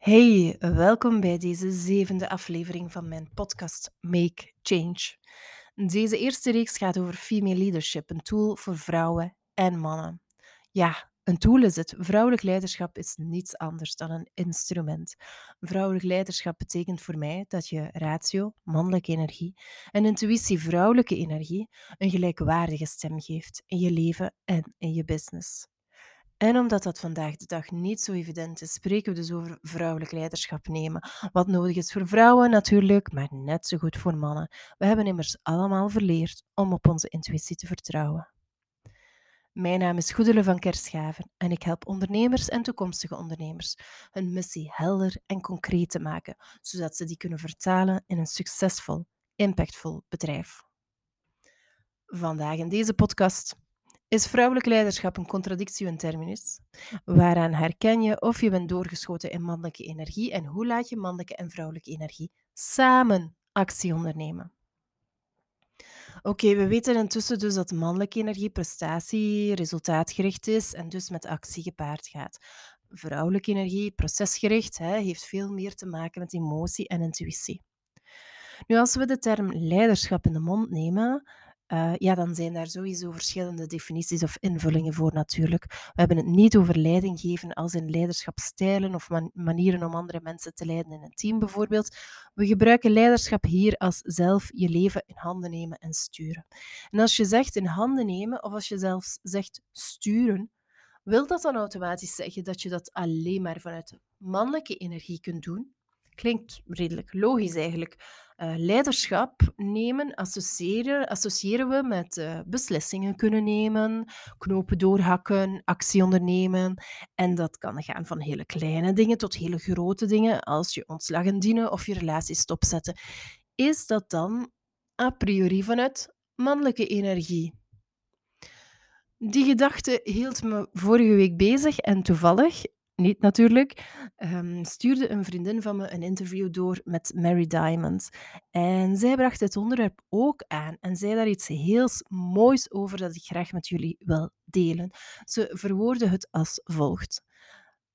Hey, welkom bij deze zevende aflevering van mijn podcast Make Change. Deze eerste reeks gaat over female leadership, een tool voor vrouwen en mannen. Ja, een tool is het. Vrouwelijk leiderschap is niets anders dan een instrument. Vrouwelijk leiderschap betekent voor mij dat je ratio, mannelijke energie, en intuïtie, vrouwelijke energie, een gelijkwaardige stem geeft in je leven en in je business. En omdat dat vandaag de dag niet zo evident is, spreken we dus over vrouwelijk leiderschap nemen. Wat nodig is voor vrouwen natuurlijk, maar net zo goed voor mannen. We hebben immers allemaal verleerd om op onze intuïtie te vertrouwen. Mijn naam is Goedele van Kerschaven en ik help ondernemers en toekomstige ondernemers hun missie helder en concreet te maken, zodat ze die kunnen vertalen in een succesvol, impactvol bedrijf. Vandaag in deze podcast is vrouwelijk leiderschap een contradictie in terminus? Waaraan herken je of je bent doorgeschoten in mannelijke energie en hoe laat je mannelijke en vrouwelijke energie samen actie ondernemen? Oké, we weten intussen dus dat mannelijke energie prestatie, resultaatgericht is en dus met actie gepaard gaat. Vrouwelijke energie, procesgericht, hè, heeft veel meer te maken met emotie en intuïtie. Nu, als we de term leiderschap in de mond nemen, uh, ja, dan zijn daar sowieso verschillende definities of invullingen voor natuurlijk. We hebben het niet over leiding geven als in leiderschapstijlen of man manieren om andere mensen te leiden in een team bijvoorbeeld. We gebruiken leiderschap hier als zelf je leven in handen nemen en sturen. En als je zegt in handen nemen of als je zelfs zegt sturen, wil dat dan automatisch zeggen dat je dat alleen maar vanuit mannelijke energie kunt doen? Klinkt redelijk logisch eigenlijk. Uh, leiderschap nemen, associëren, associëren we met uh, beslissingen kunnen nemen, knopen doorhakken, actie ondernemen. En dat kan gaan van hele kleine dingen tot hele grote dingen, als je ontslag indienen of je relatie stopzetten. Is dat dan a priori vanuit mannelijke energie? Die gedachte hield me vorige week bezig en toevallig niet natuurlijk, um, stuurde een vriendin van me een interview door met Mary Diamond. En zij bracht het onderwerp ook aan en zei daar iets heel moois over dat ik graag met jullie wil delen. Ze verwoordde het als volgt.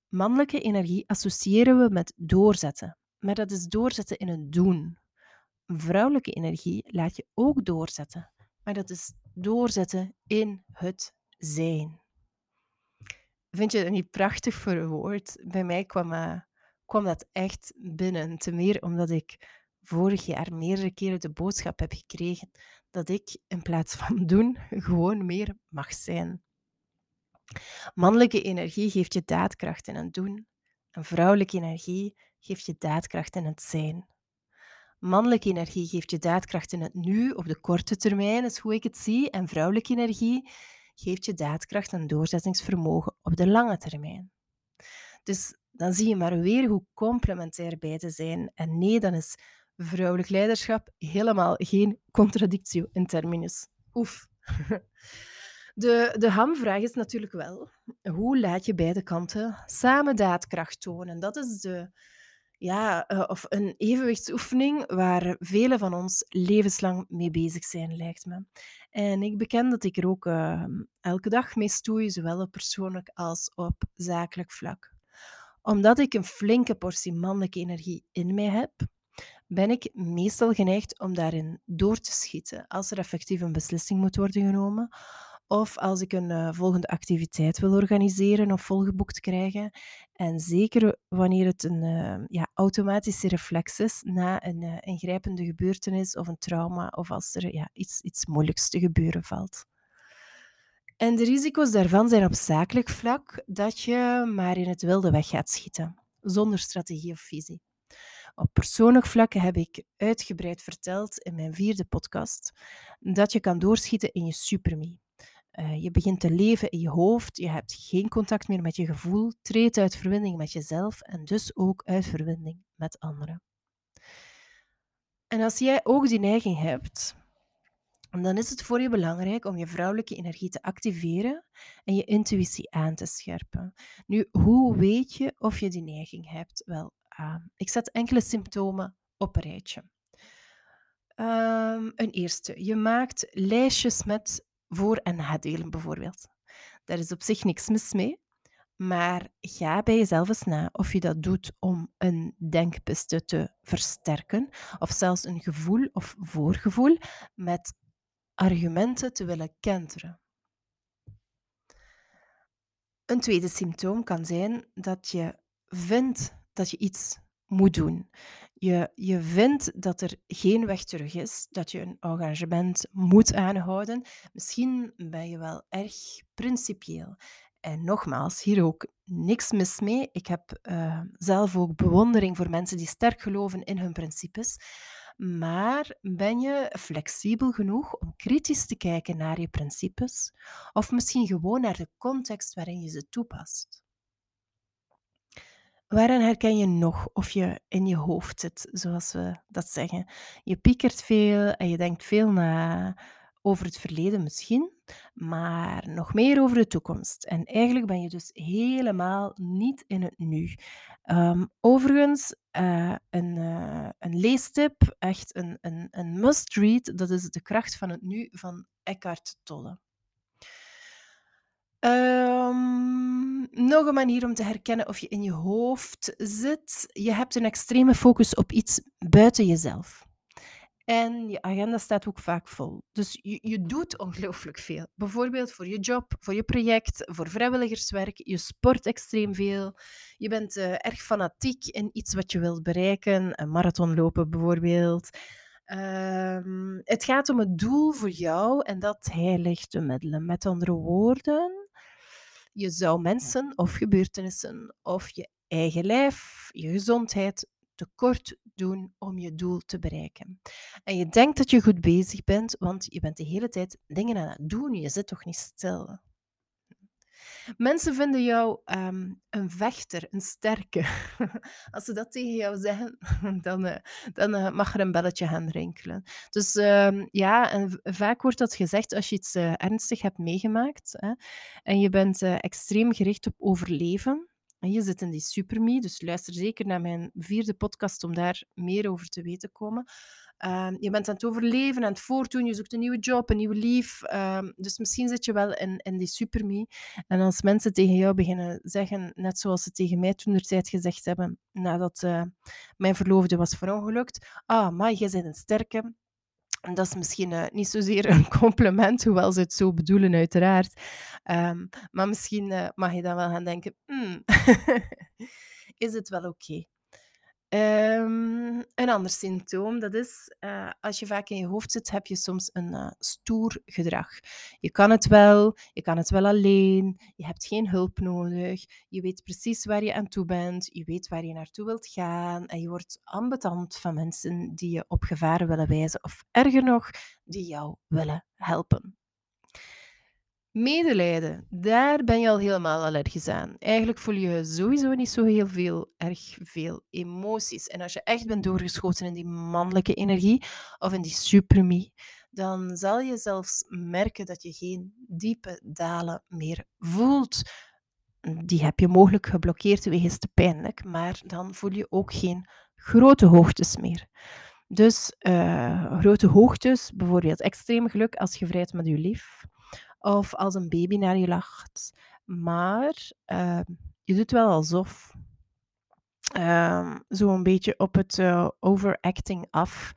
Mannelijke energie associëren we met doorzetten, maar dat is doorzetten in het doen. Vrouwelijke energie laat je ook doorzetten, maar dat is doorzetten in het zijn. Vind je dat niet prachtig verwoord? Bij mij kwam, uh, kwam dat echt binnen. Ten meer omdat ik vorig jaar meerdere keren de boodschap heb gekregen dat ik in plaats van doen gewoon meer mag zijn. Mannelijke energie geeft je daadkracht in het doen en vrouwelijke energie geeft je daadkracht in het zijn. Mannelijke energie geeft je daadkracht in het nu op de korte termijn, is hoe ik het zie, en vrouwelijke energie geeft je daadkracht en doorzettingsvermogen op de lange termijn. Dus dan zie je maar weer hoe complementair beide zijn. En nee, dan is vrouwelijk leiderschap helemaal geen contradictio in terminus. Oef. De, de hamvraag is natuurlijk wel, hoe laat je beide kanten samen daadkracht tonen? Dat is de, ja, uh, of een evenwichtsoefening waar velen van ons levenslang mee bezig zijn, lijkt me. En ik beken dat ik er ook uh, elke dag mee stoei, zowel op persoonlijk als op zakelijk vlak. Omdat ik een flinke portie mannelijke energie in mij heb, ben ik meestal geneigd om daarin door te schieten als er effectief een beslissing moet worden genomen of als ik een uh, volgende activiteit wil organiseren of volgeboekt krijgen. En zeker wanneer het een uh, ja, automatische reflex is na een ingrijpende gebeurtenis of een trauma, of als er ja, iets, iets moeilijks te gebeuren valt. En de risico's daarvan zijn op zakelijk vlak dat je maar in het wilde weg gaat schieten, zonder strategie of visie. Op persoonlijk vlak heb ik uitgebreid verteld in mijn vierde podcast dat je kan doorschieten in je superme. Uh, je begint te leven in je hoofd, je hebt geen contact meer met je gevoel, treedt uit verbinding met jezelf en dus ook uit verbinding met anderen. En als jij ook die neiging hebt, dan is het voor je belangrijk om je vrouwelijke energie te activeren en je intuïtie aan te scherpen. Nu, hoe weet je of je die neiging hebt? Wel, uh, ik zet enkele symptomen op een rijtje. Um, een eerste, je maakt lijstjes met voor- en nadelen bijvoorbeeld. Daar is op zich niks mis mee. Maar ga bij jezelf eens na of je dat doet om een denkpiste te versterken, of zelfs een gevoel of voorgevoel met argumenten te willen kenteren. Een tweede symptoom kan zijn dat je vindt dat je iets moet doen. Je, je vindt dat er geen weg terug is, dat je een engagement moet aanhouden. Misschien ben je wel erg principieel. En nogmaals, hier ook niks mis mee. Ik heb uh, zelf ook bewondering voor mensen die sterk geloven in hun principes. Maar ben je flexibel genoeg om kritisch te kijken naar je principes? Of misschien gewoon naar de context waarin je ze toepast? Waarin herken je nog of je in je hoofd zit, zoals we dat zeggen? Je piekert veel en je denkt veel na over het verleden misschien, maar nog meer over de toekomst. En eigenlijk ben je dus helemaal niet in het nu. Um, overigens, uh, een, uh, een leestip, echt een, een, een must-read, dat is De kracht van het nu van Eckhart Tolle. Um, nog een manier om te herkennen of je in je hoofd zit. Je hebt een extreme focus op iets buiten jezelf. En je agenda staat ook vaak vol. Dus je, je doet ongelooflijk veel. Bijvoorbeeld voor je job, voor je project, voor vrijwilligerswerk. Je sport extreem veel. Je bent uh, erg fanatiek in iets wat je wilt bereiken. Een marathon lopen bijvoorbeeld. Um, het gaat om het doel voor jou en dat heiligt de middelen. Met andere woorden, je zou mensen of gebeurtenissen of je eigen lijf, je gezondheid tekort doen om je doel te bereiken. En je denkt dat je goed bezig bent, want je bent de hele tijd dingen aan het doen. Je zit toch niet stil. Mensen vinden jou ehm, een vechter, een sterke. Als ze dat tegen jou zeggen, dan, uh, dan uh, mag er een belletje gaan rinkelen. Dus uh, ja, en vaak wordt dat gezegd als je iets uh, ernstig hebt meegemaakt hè, en je bent extreem gericht op overleven. Je zit in die superme, dus luister zeker naar mijn vierde podcast om daar meer over te weten te komen. Ehm, je bent aan het overleven, aan het voortdoen, je zoekt een nieuwe job, een nieuw lief. Ehm, dus misschien zit je wel in, in die superme. En als mensen tegen jou beginnen zeggen, net zoals ze tegen mij toen tijd gezegd hebben, nadat uh, mijn verloofde was verongelukt, ah, maar jij bent een sterke, dat is misschien uh, niet zozeer een compliment, hoewel ze het zo bedoelen, uiteraard. Um, maar misschien uh, mag je dan wel gaan denken: hmm, is het wel oké? Um, een ander symptoom, dat is uh, als je vaak in je hoofd zit, heb je soms een uh, stoer gedrag. Je kan het wel, je kan het wel alleen, je hebt geen hulp nodig, je weet precies waar je aan toe bent, je weet waar je naartoe wilt gaan en je wordt ambetant van mensen die je op gevaren willen wijzen of erger nog, die jou willen helpen. Medelijden, daar ben je al helemaal allergisch aan. Eigenlijk voel je sowieso niet zo heel veel, erg veel emoties. En als je echt bent doorgeschoten in die mannelijke energie of in die supermie, dan zal je zelfs merken dat je geen diepe dalen meer voelt. Die heb je mogelijk geblokkeerd wegens te pijnlijk, maar dan voel je ook geen grote hoogtes meer. Dus uh, grote hoogtes, bijvoorbeeld extreem geluk als je vrijt met je lief of als een baby naar je lacht. Maar uh, je doet wel alsof. Um, zo een beetje op het uh, overacting af.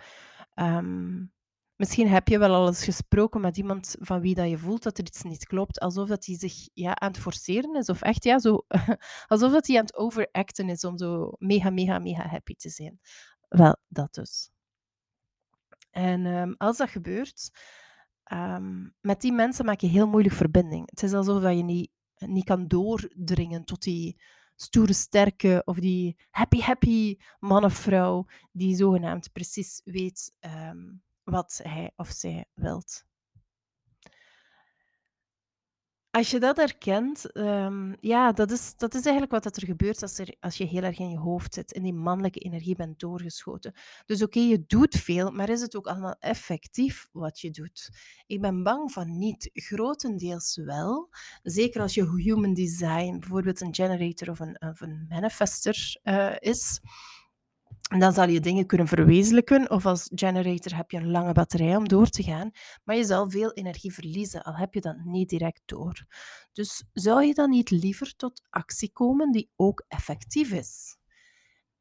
Um, misschien heb je wel al eens gesproken met iemand van wie dat je voelt dat er iets niet klopt, alsof dat hij zich ja, aan het forceren is, of echt ja, zo, alsof dat hij aan het overacten is om zo mega, mega, mega happy te zijn. Wel, dat dus. En als dat gebeurt, um, met die mensen maak je heel moeilijk verbinding. Het is alsof je niet, niet kan doordringen tot die stoere, sterke of die happy, happy man of vrouw die zogenaamd precies weet um, wat hij of zij wilt. Als je dat herkent, um, ja, dat is, dat is eigenlijk wat er gebeurt als, er, als je heel erg in je hoofd zit, in die mannelijke energie bent doorgeschoten. Dus oké, je doet veel, maar is het ook allemaal effectief wat je doet? Ik ben bang van niet. Grotendeels wel. Zeker als je human design, bijvoorbeeld een generator of een, een manifester uh, is dan zal je dingen kunnen verwezenlijken of als generator heb je een lange batterij om door te gaan, maar je zal veel energie verliezen, al heb je dat niet direct door. Dus zou je dan niet liever tot actie komen die ook effectief is?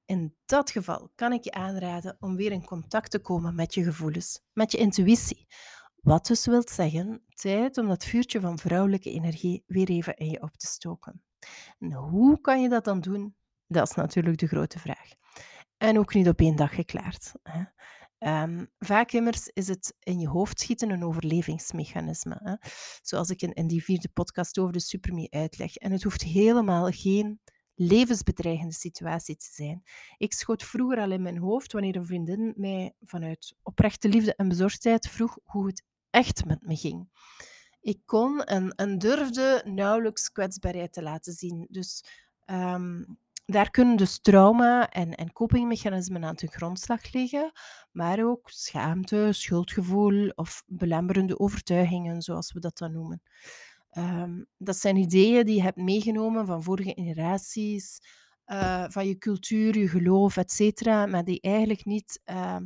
In dat geval kan ik je aanraden om weer in contact te komen met je gevoelens, met je intuïtie. Wat dus wil zeggen, tijd om dat vuurtje van vrouwelijke energie weer even in je op te stoken. En hoe kan je dat dan doen? Dat is natuurlijk de grote vraag. En ook niet op één dag geklaard. Hè. Ehm, vaak immers is het in je hoofd schieten een overlevingsmechanisme. Hè. Zoals ik in, in die vierde podcast over de supermie uitleg. En het hoeft helemaal geen levensbedreigende situatie te zijn. Ik schoot vroeger al in mijn hoofd wanneer een vriendin mij vanuit oprechte liefde en bezorgdheid vroeg hoe het echt met me ging. Ik kon en, en durfde nauwelijks kwetsbaarheid te laten zien. Dus ehm, daar kunnen dus trauma en, en copingmechanismen aan ten grondslag liggen, maar ook schaamte, schuldgevoel of belemmerende overtuigingen, zoals we dat dan noemen. Ehm, dat zijn ideeën die je hebt meegenomen van vorige generaties, uh, van je cultuur, je geloof, etc., maar die eigenlijk niet, uh,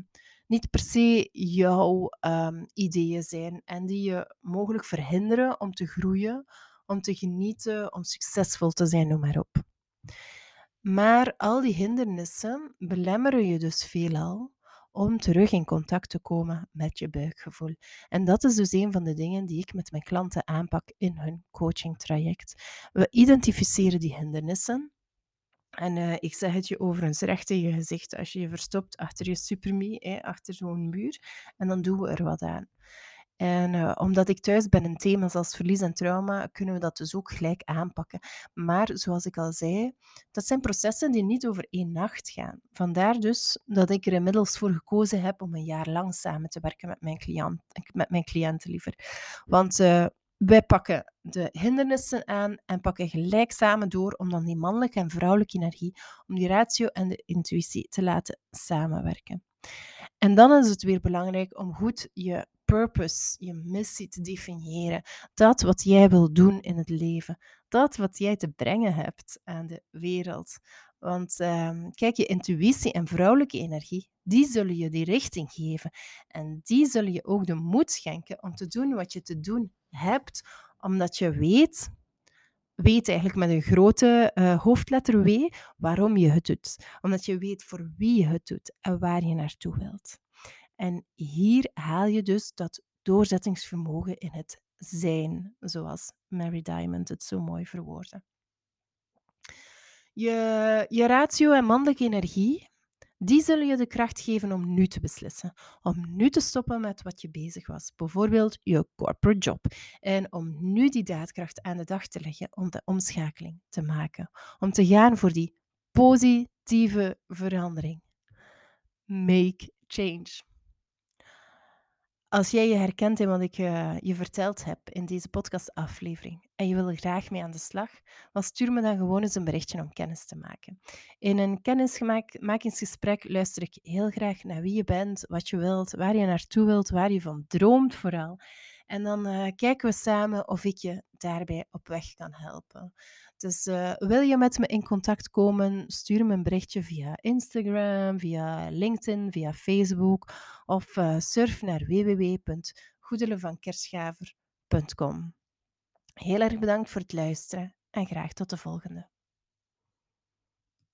niet per se jouw um, ideeën zijn en die je mogelijk verhinderen om te groeien, om te genieten, om succesvol te zijn, noem maar op. Maar al die hindernissen belemmeren je dus veelal om terug in contact te komen met je buikgevoel. En dat is dus een van de dingen die ik met mijn klanten aanpak in hun coachingtraject. We identificeren die hindernissen. En uh, ik zeg het je overigens recht in je gezicht als je je verstopt achter je supermie, achter zo'n muur. En dan doen we er wat aan. En uh, omdat ik thuis ben in thema's als verlies en trauma, kunnen we dat dus ook gelijk aanpakken. Maar zoals ik al zei, dat zijn processen die niet over één nacht gaan. Vandaar dus dat ik er inmiddels voor gekozen heb om een jaar lang samen te werken met mijn, cliënt, met mijn cliënten. Want uh, wij pakken de hindernissen aan en pakken gelijk samen door om dan die mannelijke en vrouwelijke energie, om die ratio en de intuïtie te laten samenwerken. En dan is het weer belangrijk om goed je purpose, je missie te definiëren. Dat wat jij wil doen in het leven. Dat wat jij te brengen hebt aan de wereld. Want ehm, kijk, je intuïtie en vrouwelijke energie, die zullen je die richting geven. En die zullen je ook de moed schenken om te doen wat je te doen hebt. Omdat je weet, weet eigenlijk met een grote uh, hoofdletter W, waarom je het doet. Omdat je weet voor wie je het doet en waar je naartoe wilt. En hier haal je dus dat doorzettingsvermogen in het zijn, zoals Mary Diamond het zo mooi verwoordde. Je, je ratio en mannelijke energie, die zullen je de kracht geven om nu te beslissen. Om nu te stoppen met wat je bezig was. Bijvoorbeeld je corporate job. En om nu die daadkracht aan de dag te leggen om de omschakeling te maken. Om te gaan voor die positieve verandering. Make change. Als jij je herkent in wat ik uh, je verteld heb in deze podcastaflevering en je wil er graag mee aan de slag, dan stuur me dan gewoon eens een berichtje om kennis te maken. In een kennismakingsgesprek luister ik heel graag naar wie je bent, wat je wilt, waar je naartoe wilt, waar je van droomt vooral. En dan uh, kijken we samen of ik je daarbij op weg kan helpen. Dus uh, wil je met me in contact komen, stuur me een berichtje via Instagram, via LinkedIn, via Facebook of uh, surf naar www.goedelevankerschaver.com. Heel erg bedankt voor het luisteren en graag tot de volgende.